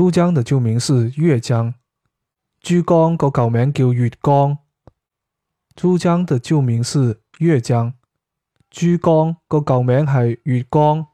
珠江的旧名是月江。珠江个旧名叫月江。珠江的旧名是月江。珠江个旧名系月江。